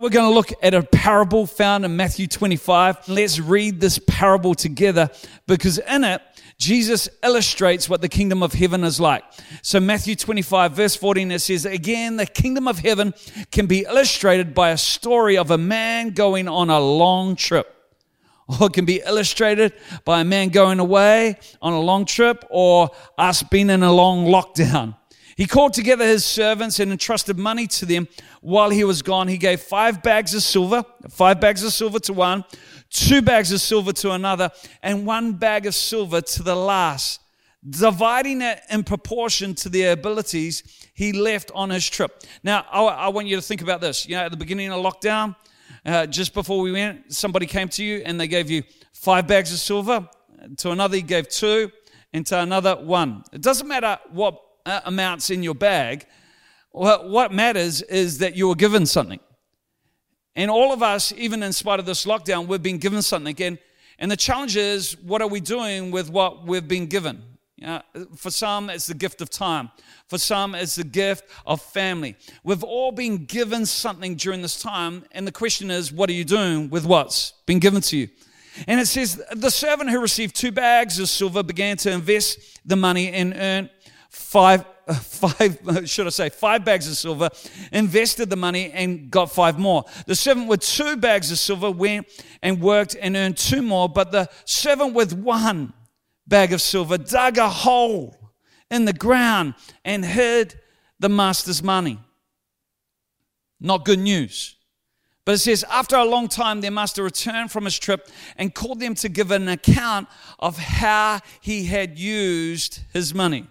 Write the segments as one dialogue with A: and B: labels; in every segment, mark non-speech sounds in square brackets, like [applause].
A: We're going to look at a parable found in Matthew 25. Let's read this parable together because in it, Jesus illustrates what the kingdom of heaven is like. So, Matthew 25, verse 14, it says, Again, the kingdom of heaven can be illustrated by a story of a man going on a long trip. Or it can be illustrated by a man going away on a long trip or us being in a long lockdown. He called together his servants and entrusted money to them while he was gone. He gave five bags of silver, five bags of silver to one, two bags of silver to another, and one bag of silver to the last, dividing it in proportion to their abilities he left on his trip. Now, I, I want you to think about this. You know, at the beginning of lockdown, uh, just before we went, somebody came to you and they gave you five bags of silver. To another, he gave two, and to another, one. It doesn't matter what Uh, amounts in your bag. What matters is that you were given something. And all of us, even in spite of this lockdown, we've been given something again. And the challenge is, what are we doing with what we've been given? for some, it's the gift of time. For some, it's the gift of family. We've all been given something during this time. And the question is, what are you doing with what's been given to you? And it says, the servant who received two bags of silver began to invest the money and earn five, uh, five, [laughs] should I say, five bags of silver, invested the money and got five more. The servant with two bags of silver went and worked and earned two more, but the servant with one bag of silver dug a hole in the ground and hid the master's money. Not good news. But it says, after a long time, their master returned from his trip and called them to give an account of how he had used his money.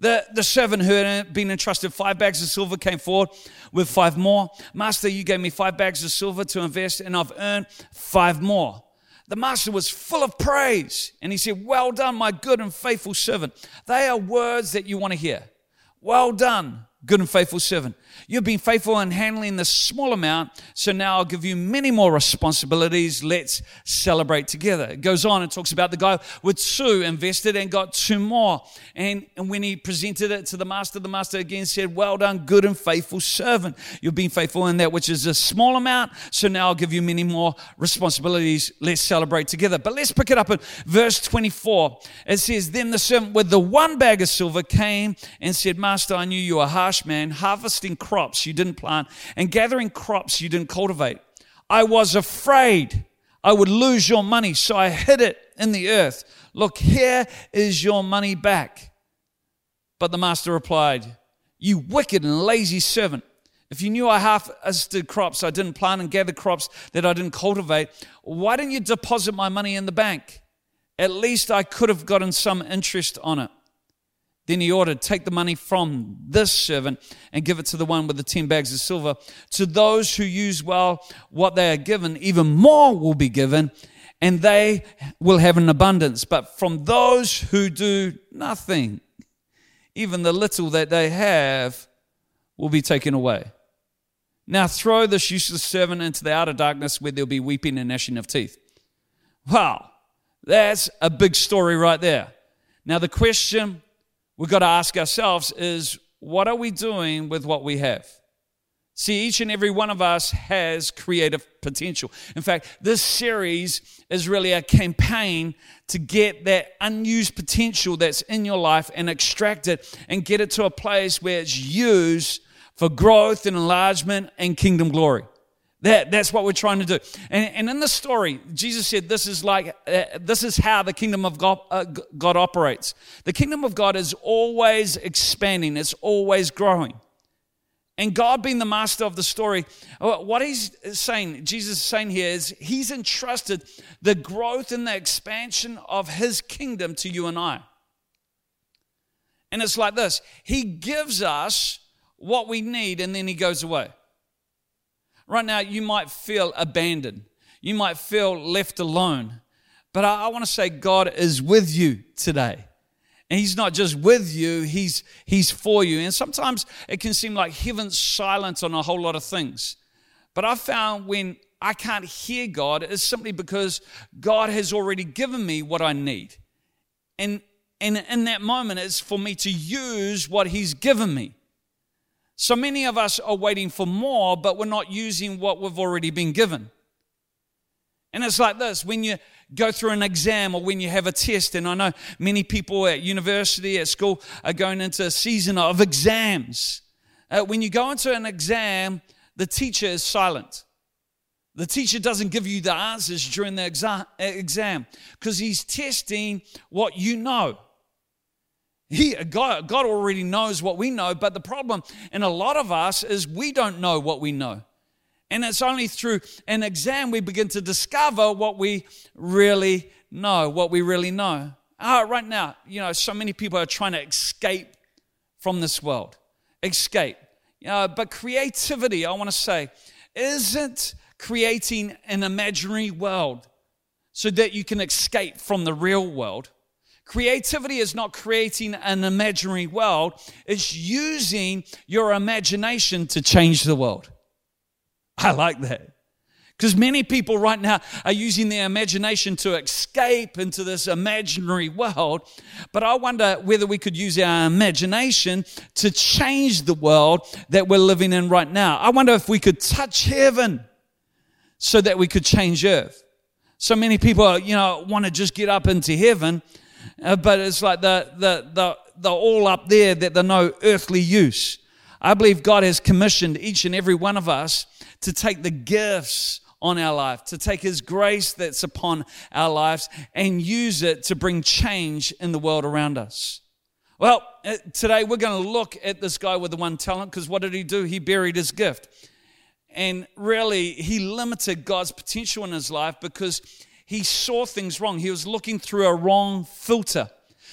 A: The, the servant who had been entrusted five bags of silver came forward with five more. Master, you gave me five bags of silver to invest, and I've earned five more. The master was full of praise, and he said, Well done, my good and faithful servant. They are words that you want to hear. Well done, good and faithful servant. You've been faithful in handling this small amount, so now I'll give you many more responsibilities. Let's celebrate together. It goes on and talks about the guy with two invested and got two more. And, and when he presented it to the master, the master again said, Well done, good and faithful servant. You've been faithful in that which is a small amount, so now I'll give you many more responsibilities. Let's celebrate together. But let's pick it up in verse 24. It says, Then the servant with the one bag of silver came and said, Master, I knew you were a harsh man, harvesting crops you didn't plant and gathering crops you didn't cultivate. I was afraid I would lose your money, so I hid it in the earth. Look, here is your money back. But the master replied, You wicked and lazy servant. If you knew I harvested crops I didn't plant and gathered crops that I didn't cultivate, why didn't you deposit my money in the bank? At least I could have gotten some interest on it. Then he ordered, Take the money from this servant and give it to the one with the 10 bags of silver. To those who use well what they are given, even more will be given, and they will have an abundance. But from those who do nothing, even the little that they have will be taken away. Now throw this useless servant into the outer darkness where there'll be weeping and gnashing of teeth. Wow, that's a big story right there. Now, the question we've got to ask ourselves is what are we doing with what we have? See, each and every one of us has creative potential. In fact, this series is really a campaign to get that unused potential that's in your life and extract it and get it to a place where it's used for growth and enlargement and kingdom glory. That, that's what we're trying to do. And, and in the story, Jesus said this is like, uh, this is how the kingdom of God, uh, God operates. The kingdom of God is always expanding, it's always growing. And God being the master of the story, uh, what he's saying, Jesus is saying here is he's entrusted the growth and the expansion of his kingdom to you and I. And it's like this He gives us what we need and then he goes away. Right now, you might feel abandoned. You might feel left alone. But I, I want to say God is with you today. And he's not just with you, he's, he's for you. And sometimes it can seem like heaven's silent on a whole lot of things. But I found when I can't hear God, it's simply because God has already given me what I need. And, and in that moment, it's for me to use what he's given me. So many of us are waiting for more, but we're not using what we've already been given. And it's like this when you go through an exam or when you have a test, and I know many people at university, at school, are going into a season of exams. Uh, when you go into an exam, the teacher is silent. The teacher doesn't give you the answers during the exam because he's testing what you know. He, God, God already knows what we know, but the problem in a lot of us is we don't know what we know. And it's only through an exam we begin to discover what we really know, what we really know. Ah, right now, you know, so many people are trying to escape from this world. Escape. Uh, but creativity, I want to say, isn't creating an imaginary world so that you can escape from the real world. Creativity is not creating an imaginary world, it's using your imagination to change the world. I like that. Because many people right now are using their imagination to escape into this imaginary world. But I wonder whether we could use our imagination to change the world that we're living in right now. I wonder if we could touch heaven so that we could change earth. So many people, you know, want to just get up into heaven, uh, but it's like the, the, the, the all up there that they're no earthly use. I believe God has commissioned each and every one of us to take the gifts on our life, to take His grace that's upon our lives and use it to bring change in the world around us. Well, uh, today we're going to look at this guy with the one talent because what did he do? He buried his gift. And really, he limited God's potential in his life because he saw things wrong. He was looking through a wrong filter.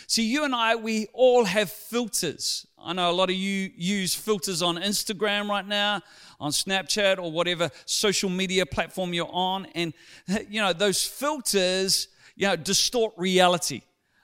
A: See, you and I, we all have filters. I know a lot of you use filters on Instagram right now, on Snapchat, or whatever social media platform you're on. And, you know, those filters, you know, distort reality.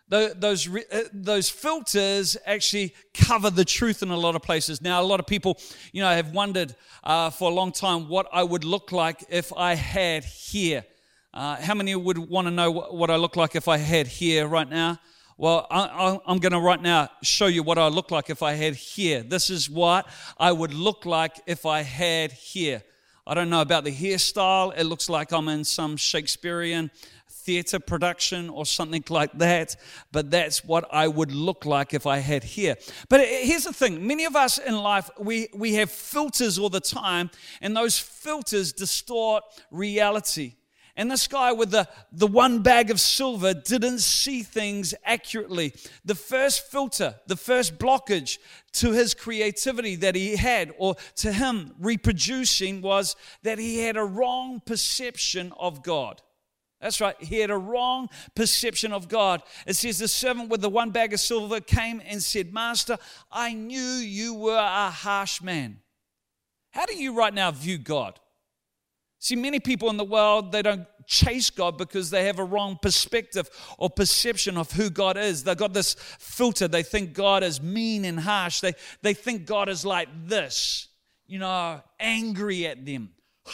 A: Those, uh, those filters actually cover the truth in a lot of places. Now, a lot of people, you know, have wondered uh, for a long time what I would look like if I had hair. Uh, how many would want to know what, what I look like if I had hair right now? Well, I, am going to right now show you what I look like if I had hair. This is what I would look like if I had hair. I don't know about the hairstyle. It looks like I'm in some Shakespearean theater production or something like that, but that's what I would look like if I had hair. But here's the thing many of us in life, we, we have filters all the time, and those filters distort reality. And this guy with the, the one bag of silver didn't see things accurately. The first filter, the first blockage to his creativity that he had, or to him reproducing, was that he had a wrong perception of God. That's right, he had a wrong perception of God. It says, The servant with the one bag of silver came and said, Master, I knew you were a harsh man. How do you right now view God? See, many people in the world, they don't chase God because they have a wrong perspective or perception of who God is. They've got this filter. They think God is mean and harsh. They, they think God is like this, you know, angry at them, [sighs]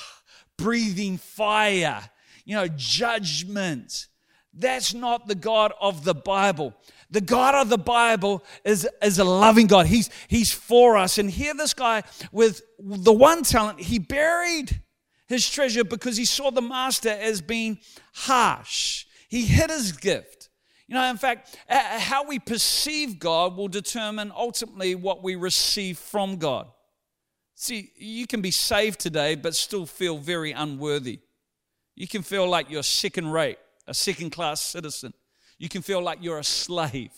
A: breathing fire, you know, judgment. That's not the God of the Bible. The God of the Bible is, is a loving God. He's, he's for us. And here, this guy with the one talent, he buried his treasure because he saw the master as being harsh. He hid his gift. You know, in fact, how we perceive God will determine ultimately what we receive from God. See, you can be saved today but still feel very unworthy. You can feel like you're second rate, a second class citizen. You can feel like you're a slave.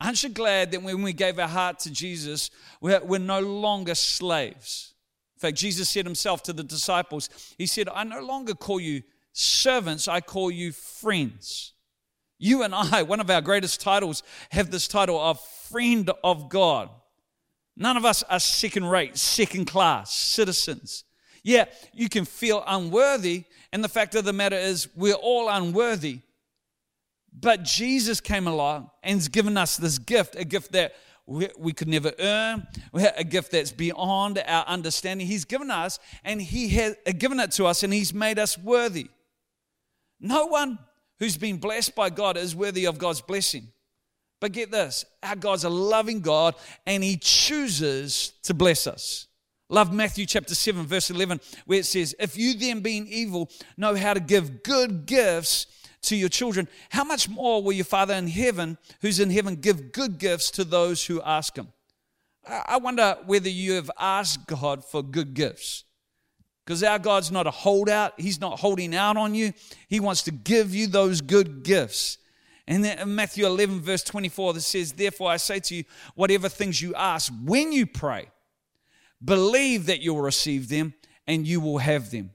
A: Aren't you glad that when we gave our heart to Jesus, we're, no longer slaves? In fact, Jesus said himself to the disciples, He said, I no longer call you servants, I call you friends. You and I, one of our greatest titles, have this title of friend of God. None of us are second rate, second class citizens. Yeah, you can feel unworthy, and the fact of the matter is, we're all unworthy. But Jesus came along and given us this gift, a gift that we, we could never earn, we a gift that's beyond our understanding. He's given us, and He has uh, given it to us, and He's made us worthy. No one who's been blessed by God is worthy of God's blessing. But get this our God's a loving God and He chooses to bless us. Love Matthew chapter 7, verse 11, where it says, If you then, being evil, know how to give good gifts to your children, how much more will your Father in heaven, who's in heaven, give good gifts to those who ask Him? I wonder whether you have asked God for good gifts. Because our God's not a holdout, He's not holding out on you. He wants to give you those good gifts. And then in Matthew 11, verse 24, that says, Therefore I say to you, whatever things you ask when you pray, Believe that you'll receive them and you will have them.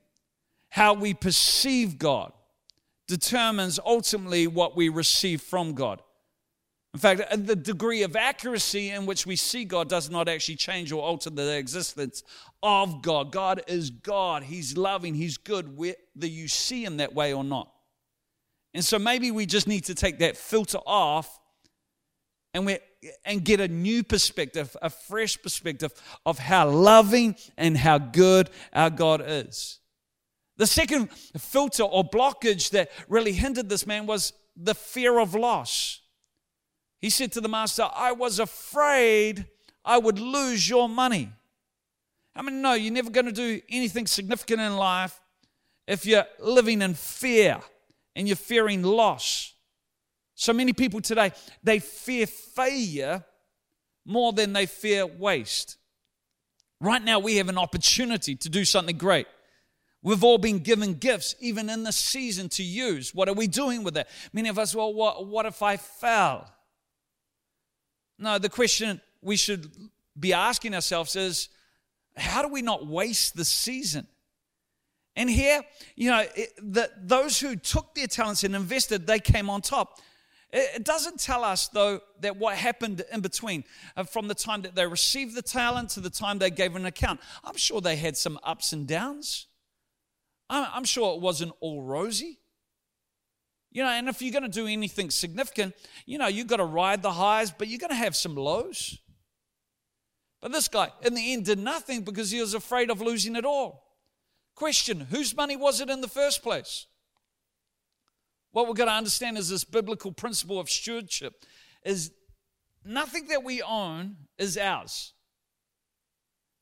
A: How we perceive God determines ultimately what we receive from God. In fact, uh, the degree of accuracy in which we see God does not actually change or alter the existence of God. God is God. He's loving. He's good, whether you see Him that way or not. And so maybe we just need to take that filter off and we and get a new perspective, a fresh perspective of how loving and how good our God is. The second filter or blockage that really hindered this man was the fear of loss. He said to the master, I was afraid I would lose your money. I mean, no, you're never going to do anything significant in life if you're living in fear and you're fearing loss. So many people today, they fear failure more than they fear waste. Right now, we have an opportunity to do something great. We've all been given gifts, even in the season, to use. What are we doing with it? Many of us, well, what, what if I fail? No, the question we should be asking ourselves is how do we not waste the season? And here, you know, those who took their talents and invested, they came on top. It doesn't tell us, though, that what happened in between, uh, from the time that they received the talent to the time they gave an account. I'm sure they had some ups and downs. I'm sure it wasn't all rosy. You know, and if you're going to do anything significant, you know, you've got to ride the highs, but you're going to have some lows. But this guy, in the end, did nothing because he was afraid of losing it all. Question Whose money was it in the first place? What we're going to understand is this biblical principle of stewardship is nothing that we own is ours.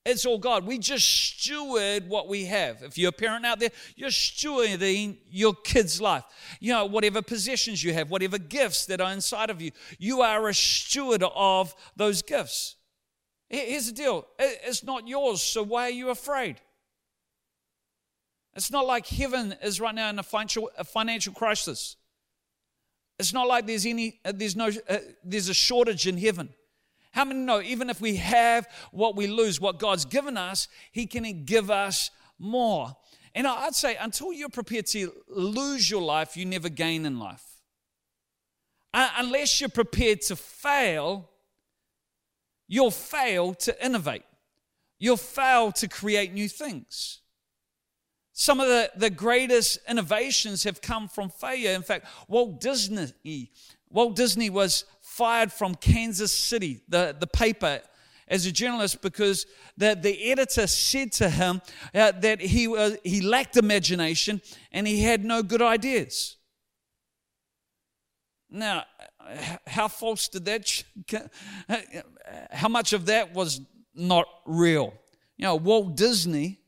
A: It's all God. We just steward what we have. If you're a parent out there, you're stewarding your kid's life. You know, whatever possessions you have, whatever gifts that are inside of you, you are a steward of those gifts. Here's the deal it's not yours, so why are you afraid? It's not like heaven is right now in a financial, a financial crisis. It's not like there's any, uh, there's no, uh, there's a shortage in heaven. How many know even if we have what we lose, what God's given us, He can give us more. And I'd say until you're prepared to lose your life, you never gain in life. Unless you're prepared to fail, you'll fail to innovate. You'll fail to create new things. Some of the, the greatest innovations have come from failure. In fact, Walt Disney, Walt Disney was fired from Kansas City, the, the paper, as a journalist because the, the editor said to him uh, that he, was, he lacked imagination and he had no good ideas. Now, how false did that, [laughs] how much of that was not real? You know, Walt Disney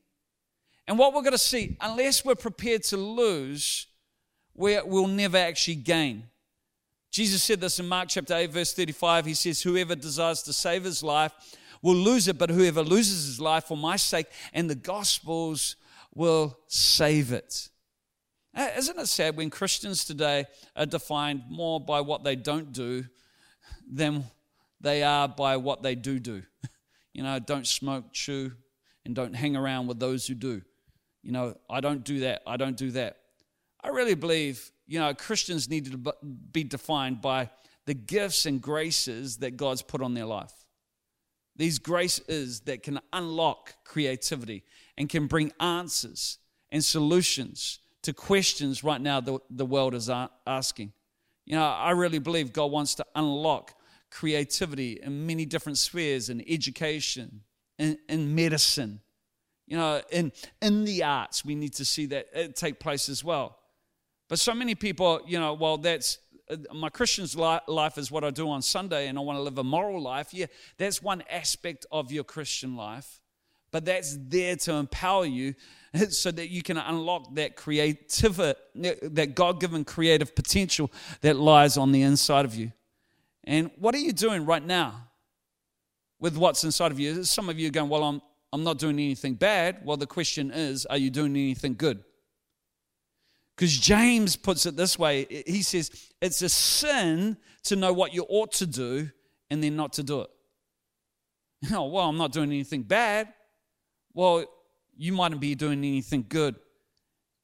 A: and what we're going to see, unless we're prepared to lose, we will never actually gain. Jesus said this in Mark chapter 8, verse 35. He says, Whoever desires to save his life will lose it, but whoever loses his life for my sake and the gospel's will save it. Uh, isn't it sad when Christians today are defined more by what they don't do than they are by what they do do? [laughs] You know, don't smoke, chew, and don't hang around with those who do you know, I don't do that, I don't do that. I really believe, you know, Christians need to be defined by the gifts and graces that God's put on their life. These graces that can unlock creativity and can bring answers and solutions to questions right now the, the world is asking. You know, I really believe God wants to unlock creativity in many different spheres in education, in, in medicine, you know, in, in the arts, we need to see that uh, take place as well. But so many people, you know, well, that's uh, my Christian's life is what I do on Sunday and I want to live a moral life. Yeah, that's one aspect of your Christian life, but that's there to empower you [laughs] so that you can unlock that creativity, that God given creative potential that lies on the inside of you. And what are you doing right now with what's inside of you? Some of you are going, Well, I'm, I'm not doing anything bad. Well, the question is, are you doing anything good? Because James puts it this way he says, It's a sin to know what you ought to do and then not to do it. [laughs] Oh, well, I'm not doing anything bad. Well, you mightn't be doing anything good.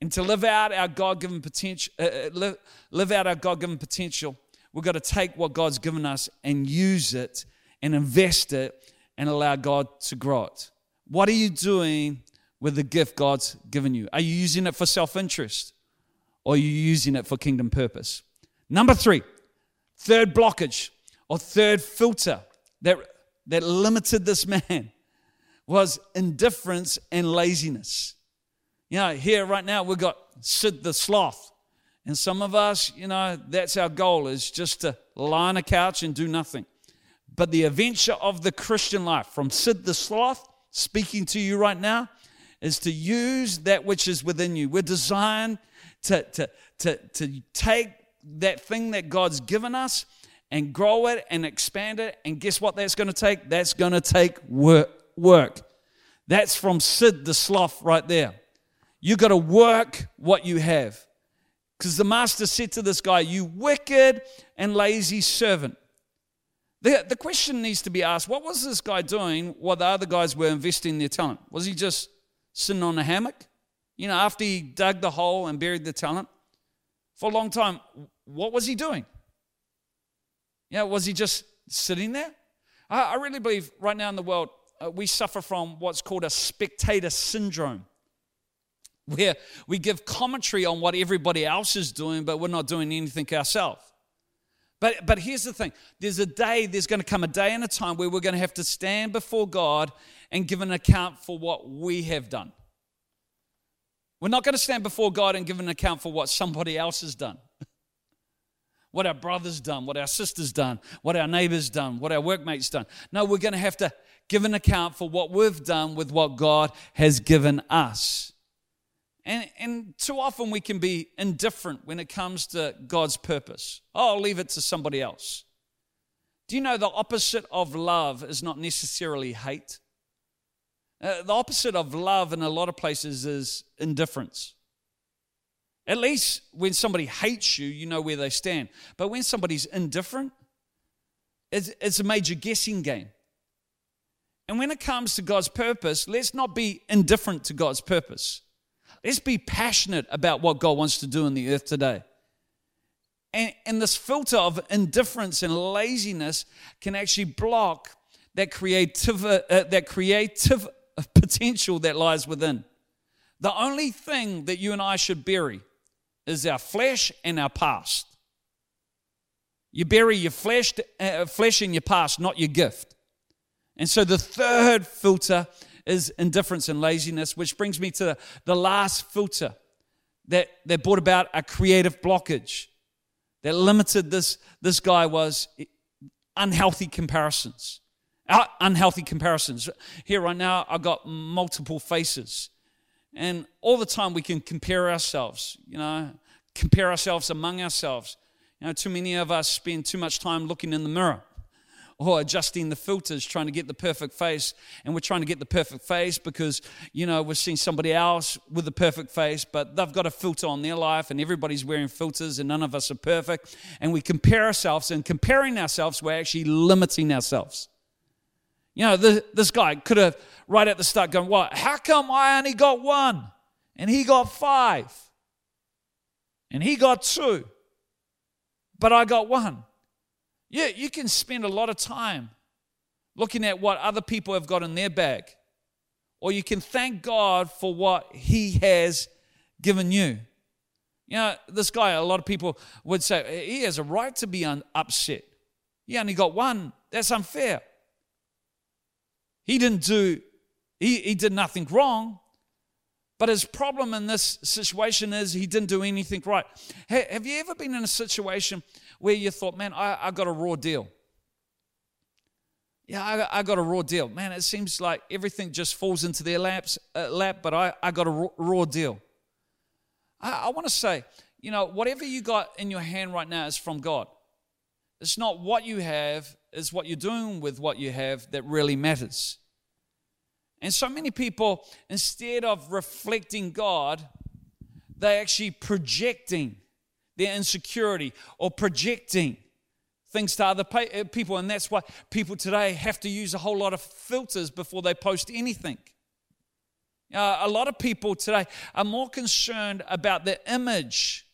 A: And to live out our God given potential, uh, uh, live, live out our God given potential, we've got to take what God's given us and use it and invest it and allow God to grow it. What are you doing with the gift God's given you? Are you using it for self interest or you using it for kingdom purpose? Number three, third blockage or third filter that, that limited this man was indifference and laziness. You know, here right now we've got Sid the sloth. And some of us, you know, that's our goal is just to lie on a couch and do nothing. But the adventure of the Christian life, from Sid the sloth speaking to you right now, is to use that which is within you. We're designed to, to, to, to take that thing that God's given us and grow it and expand it. And guess what that's going to take? That's going to take work work. That's from Sid the sloth right there. You got to work what you have. Because the master said to this guy, You wicked and lazy servant. The, the question needs to be asked what was this guy doing while the other guys were investing their talent? Was he just sitting on a hammock? You know, after he dug the hole and buried the talent? For a long time, what was he doing? You know, was he just sitting there? I, I really believe right now in the world, uh, we suffer from what's called a spectator syndrome, where we give commentary on what everybody else is doing, but we're not doing anything ourselves. But, but here's the thing there's a day, there's going to come a day and a time where we're going to have to stand before God and give an account for what we have done. We're not going to stand before God and give an account for what somebody else has done. [laughs] what our brother's done, what our sister's done, what our neighbor's done, what our workmates done. No, we're going to have to give an account for what we've done with what God has given us. And, and too often we can be indifferent when it comes to God's purpose. Oh, I'll leave it to somebody else. Do you know the opposite of love is not necessarily hate? Uh, the opposite of love in a lot of places is indifference. At least when somebody hates you, you know where they stand. But when somebody's indifferent, it's, it's a major guessing game. And when it comes to God's purpose, let's not be indifferent to God's purpose. Let's be passionate about what God wants to do in the earth today. And, and this filter of indifference and laziness can actually block that creative, uh, that creative [laughs] potential that lies within. The only thing that you and I should bury is our flesh and our past. You bury your flesh, uh, flesh in your past, not your gift. And so the third filter is indifference and laziness, which brings me to the last filter that, that brought about a creative blockage that limited this, this guy was unhealthy comparisons. Unhealthy comparisons. Here right now, I've got multiple faces. And all the time we can compare ourselves, you know, compare ourselves among ourselves. You know, too many of us spend too much time looking in the mirror or adjusting the filters, trying to get the perfect face. And we're trying to get the perfect face because, you know, we're seeing somebody else with the perfect face, but they've got a filter on their life and everybody's wearing filters and none of us are perfect. And we compare ourselves, and comparing ourselves, we're actually limiting ourselves. You know, the, this guy could have right at the start gone, What? How come I only got one? And he got five. And he got two. But I got one. Yeah, you can spend a lot of time looking at what other people have got in their bag, or you can thank God for what He has given you. You know, this guy, a lot of people would say, he has a right to be un- upset. He only got one. That's unfair. He didn't do, he, he did nothing wrong. But his problem in this situation is he didn't do anything right. Have you ever been in a situation where you thought, man, I, I got a raw deal? Yeah, I, I, got a raw deal. Man, it seems like everything just falls into their laps, uh, lap, but I, I got a raw, raw deal. I, I want to say, you know, whatever you got in your hand right now is from God. It's not what you have, it's what you're doing with what you have that really matters. And so many people, instead of reflecting God, they're actually projecting their insecurity or projecting things to other uh, people. And that's why people today have to use a whole lot of filters before they post anything. Uh, a lot of people today are more concerned about the image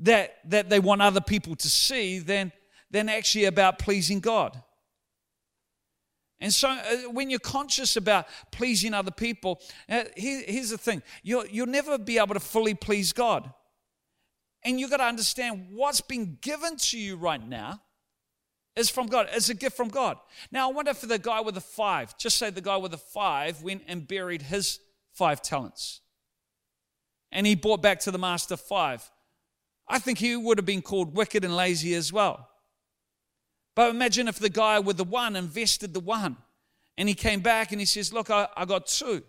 A: that, that they want other people to see than, than actually about pleasing God. And so, uh, when you're conscious about pleasing other people, uh, here, here's the thing you'll, you'll never be able to fully please God. And you've got to understand what's been given to you right now is from God. It's a gift from God. Now, I wonder for the guy with the five, just say the guy with the five went and buried his five talents. And he brought back to the master five. I think he would have been called wicked and lazy as well. But imagine if the guy with the one invested the one and he came back and he says, Look, I, I got two.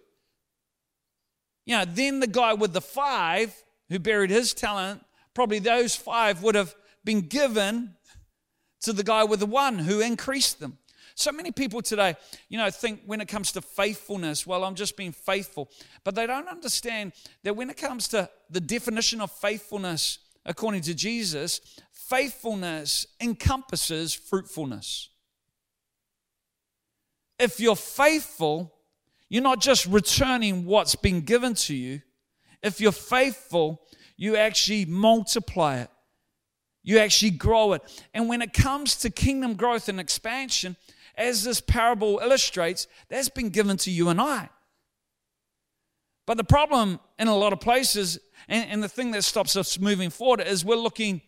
A: You know, then the guy with the five who buried his talent probably those five would have been given to the guy with the one who increased them. So many people today, you know, think when it comes to faithfulness, well, I'm just being faithful. But they don't understand that when it comes to the definition of faithfulness, according to Jesus, faithfulness encompasses fruitfulness. If you're faithful, you're not just returning what's been given to you. If you're faithful, you actually multiply it, you actually grow it. And when it comes to kingdom growth and expansion, as this parable illustrates, that's been given to you and I. But the problem in a lot of places, and, and the thing that stops us moving forward, is we're looking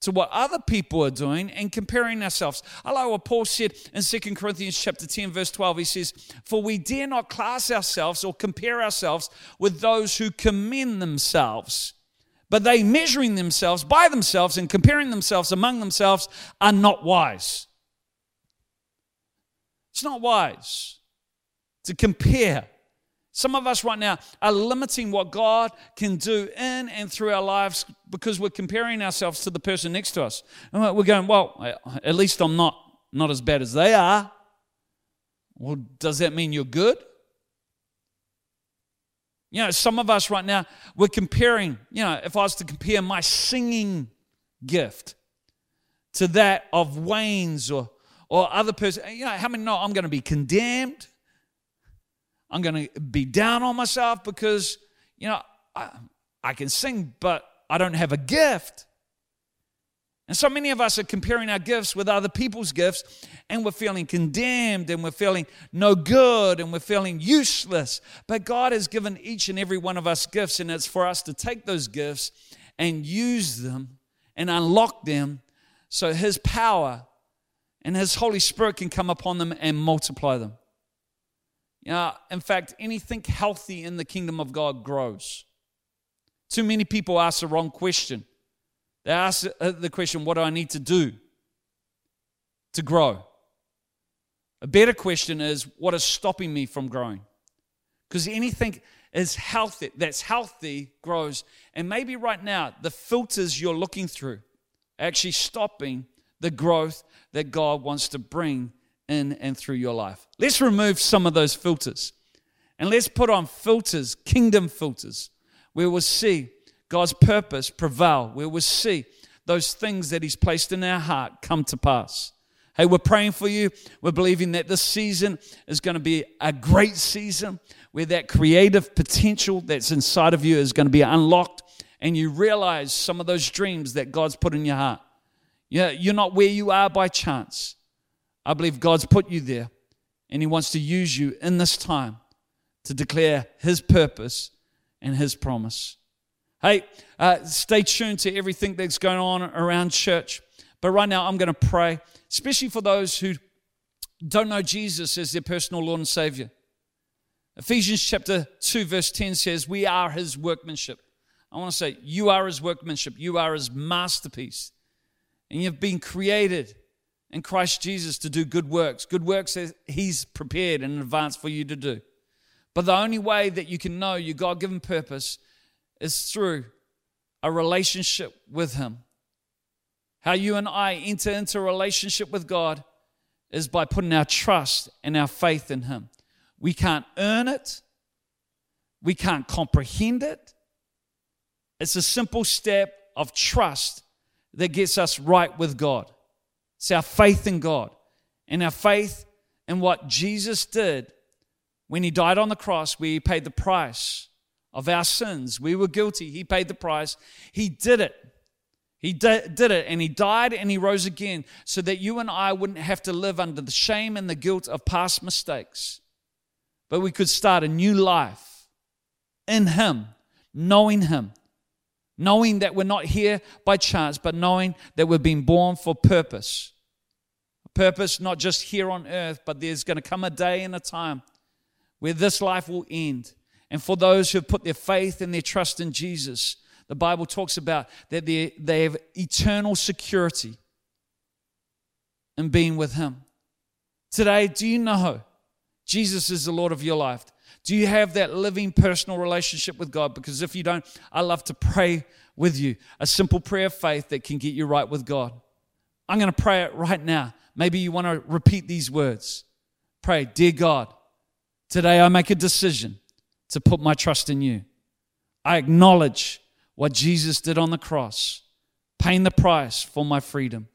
A: to what other people are doing and comparing ourselves. I like what Paul said in 2 Corinthians chapter 10, verse 12. He says, For we dare not class ourselves or compare ourselves with those who commend themselves but they measuring themselves by themselves and comparing themselves among themselves are not wise. It's not wise to compare. Some of us right now are limiting what God can do in and through our lives because we're comparing ourselves to the person next to us. And we're going, well, at least I'm not, not as bad as they are. Well, does that mean you're good? You know, some of us right now, we're comparing, you know, if I was to compare my singing gift to that of Wayne's or, or other person, you know, how many know I'm going to be condemned? I'm going to be down on myself because, you know, I, I can sing, but I don't have a gift. And so many of us are comparing our gifts with other people's gifts, and we're feeling condemned, and we're feeling no good, and we're feeling useless. But God has given each and every one of us gifts, and it's for us to take those gifts and use them and unlock them so His power and His Holy Spirit can come upon them and multiply them. Know, in fact, anything healthy in the kingdom of God grows. Too many people ask the wrong question. They ask uh, the question, What do I need to do to grow? A better question is, What is stopping me from growing? Because anything is healthy, that's healthy grows. And maybe right now, the filters you're looking through are actually stopping the growth that God wants to bring in and through your life. Let's remove some of those filters and let's put on filters, kingdom filters, where we'll see God's purpose prevail, where we see those things that He's placed in our heart come to pass. Hey, we're praying for you. We're believing that this season is going to be a great season where that creative potential that's inside of you is going to be unlocked and you realize some of those dreams that God's put in your heart. Yeah, you're not where you are by chance. I believe God's put you there and He wants to use you in this time to declare His purpose and His promise. Hey, uh, stay tuned to everything that's going on around church. But right now, I'm going to pray, especially for those who don't know Jesus as their personal Lord and Savior. Ephesians chapter 2, verse 10 says, We are his workmanship. I want to say, You are his workmanship. You are his masterpiece. And you've been created in Christ Jesus to do good works. Good works that he's prepared in advance for you to do. But the only way that you can know your God given purpose is through a relationship with him. How you and I enter into a relationship with God is by putting our trust and our faith in him. We can't earn it. We can't comprehend it. It's a simple step of trust that gets us right with God. It's our faith in God and our faith in what Jesus did when he died on the cross, where he paid the price of our sins. We were guilty. He paid the price. He did it. He did it and he died and he rose again so that you and I wouldn't have to live under the shame and the guilt of past mistakes but we could start a new life in Him, knowing Him, knowing that we're not here by chance, but knowing that we've been born for purpose. Purpose not just here on earth, but there's going to come a day and a time where this life will end. And for those who have put their faith and their trust in Jesus, the Bible talks about that they, they have eternal security in being with Him. Today, do you know Jesus is the Lord of your life. Do you have that living personal relationship with God? Because if you don't, I love to pray with you a simple prayer of faith that can get you right with God. I'm going to pray it right now. Maybe you want to repeat these words. Pray, Dear God, today I make a decision to put my trust in you. I acknowledge what Jesus did on the cross, paying the price for my freedom.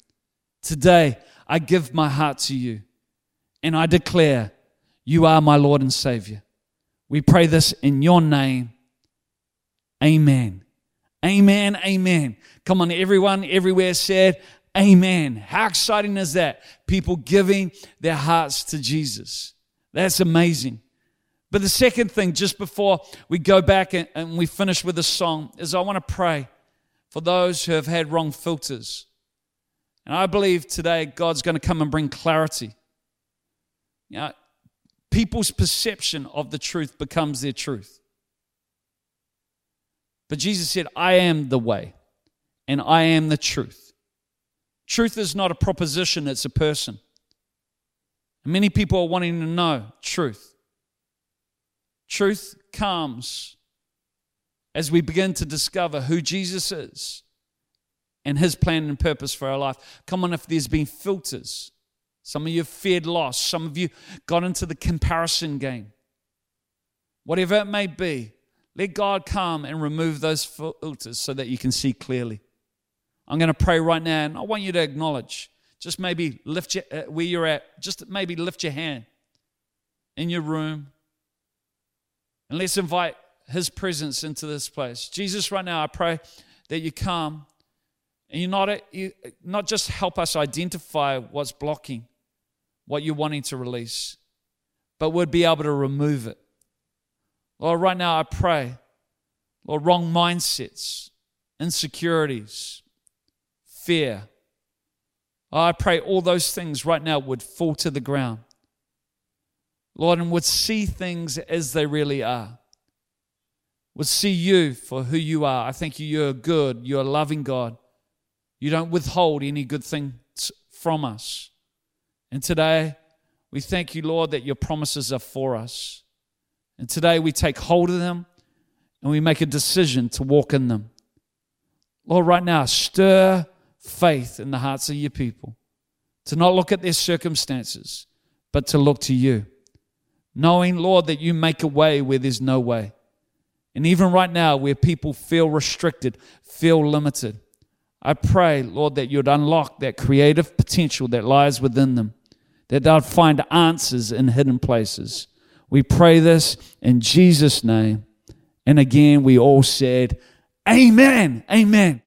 A: Today, I give my heart to you and I declare you are my Lord and Savior. We pray this in your name. Amen. Amen. Amen. Come on, everyone, everywhere said, Amen. How exciting is that? People giving their hearts to Jesus. That's amazing. But the second thing, just before we go back and, we finish with the song, is I want to pray for those who have had wrong filters. And I believe today God's going to come and bring clarity. You know, people's perception of the truth becomes their truth. But Jesus said, I am the way and I am the truth. Truth is not a proposition, it's a person. And many people are wanting to know truth. Truth comes as we begin to discover who Jesus is and his plan and purpose for our life. Come on, if there's been filters some of you feared loss. Some of you got into the comparison game. Whatever it may be, let God come and remove those filters so that you can see clearly. I'm going to pray right now, and I want you to acknowledge. Just maybe lift your, uh, where you're at, just maybe lift your hand in your room. And let's invite His presence into this place. Jesus, right now, I pray that you come and you not, you not just help us identify what's blocking, what you're wanting to release, but would be able to remove it. Lord, right now I pray, Lord, wrong mindsets, insecurities, fear. I pray all those things right now would fall to the ground. Lord, and would see things as they really are. Would see you for who you are. I thank you, you're good, you're a loving God. You don't withhold any good things from us. And today, we thank you, Lord, that your promises are for us. And today, we take hold of them and we make a decision to walk in them. Lord, right now, stir faith in the hearts of your people to not look at their circumstances, but to look to you. Knowing, Lord, that you make a way where there's no way. And even right now, where people feel restricted, feel limited, I pray, Lord, that you'd unlock that creative potential that lies within them that they'll find answers in hidden places. We pray this in Jesus' name. And again, we all said, Amen. Amen.